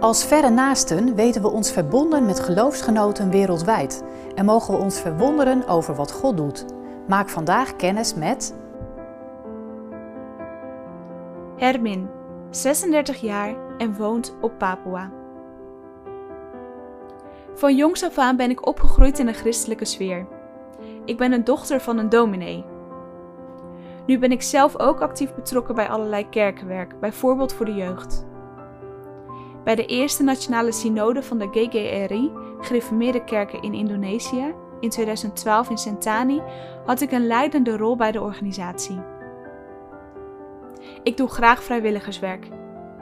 Als verre naasten weten we ons verbonden met geloofsgenoten wereldwijd en mogen we ons verwonderen over wat God doet. Maak vandaag kennis met Hermin, 36 jaar en woont op Papua. Van jongs af aan ben ik opgegroeid in een christelijke sfeer. Ik ben een dochter van een dominee. Nu ben ik zelf ook actief betrokken bij allerlei kerkenwerk, bijvoorbeeld voor de jeugd. Bij de eerste nationale synode van de GGRI, gereformeerde kerken in Indonesië, in 2012 in Sentani, had ik een leidende rol bij de organisatie. Ik doe graag vrijwilligerswerk,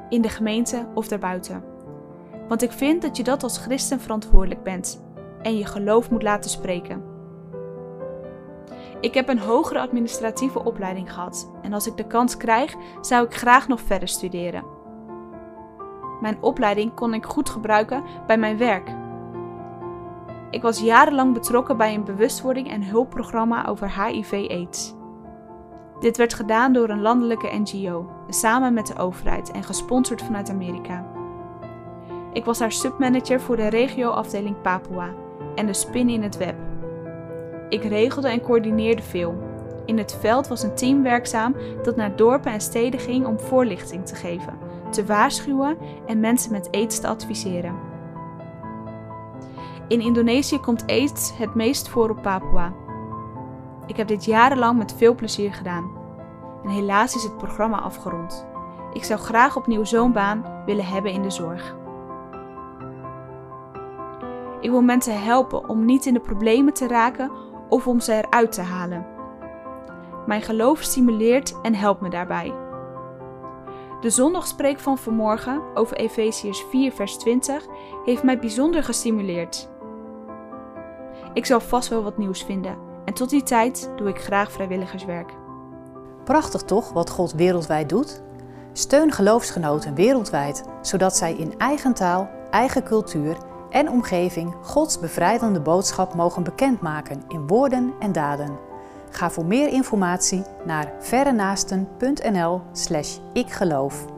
in de gemeente of daarbuiten. Want ik vind dat je dat als christen verantwoordelijk bent en je geloof moet laten spreken. Ik heb een hogere administratieve opleiding gehad en als ik de kans krijg, zou ik graag nog verder studeren. Mijn opleiding kon ik goed gebruiken bij mijn werk. Ik was jarenlang betrokken bij een bewustwording en hulpprogramma over HIV-AIDS. Dit werd gedaan door een landelijke NGO, samen met de overheid en gesponsord vanuit Amerika. Ik was haar submanager voor de regioafdeling Papua en de spin in het web. Ik regelde en coördineerde veel. In het veld was een team werkzaam dat naar dorpen en steden ging om voorlichting te geven, te waarschuwen en mensen met aids te adviseren. In Indonesië komt aids het meest voor op Papua. Ik heb dit jarenlang met veel plezier gedaan. En helaas is het programma afgerond. Ik zou graag opnieuw zo'n baan willen hebben in de zorg. Ik wil mensen helpen om niet in de problemen te raken of om ze eruit te halen. Mijn geloof stimuleert en helpt me daarbij. De zondagspreek van vanmorgen over Efeziërs 4 vers 20 heeft mij bijzonder gestimuleerd. Ik zal vast wel wat nieuws vinden en tot die tijd doe ik graag vrijwilligerswerk. Prachtig toch wat God wereldwijd doet? Steun geloofsgenoten wereldwijd, zodat zij in eigen taal, eigen cultuur en omgeving Gods bevrijdende boodschap mogen bekendmaken in woorden en daden. Ga voor meer informatie naar verrenaasten.nl/ikgeloof.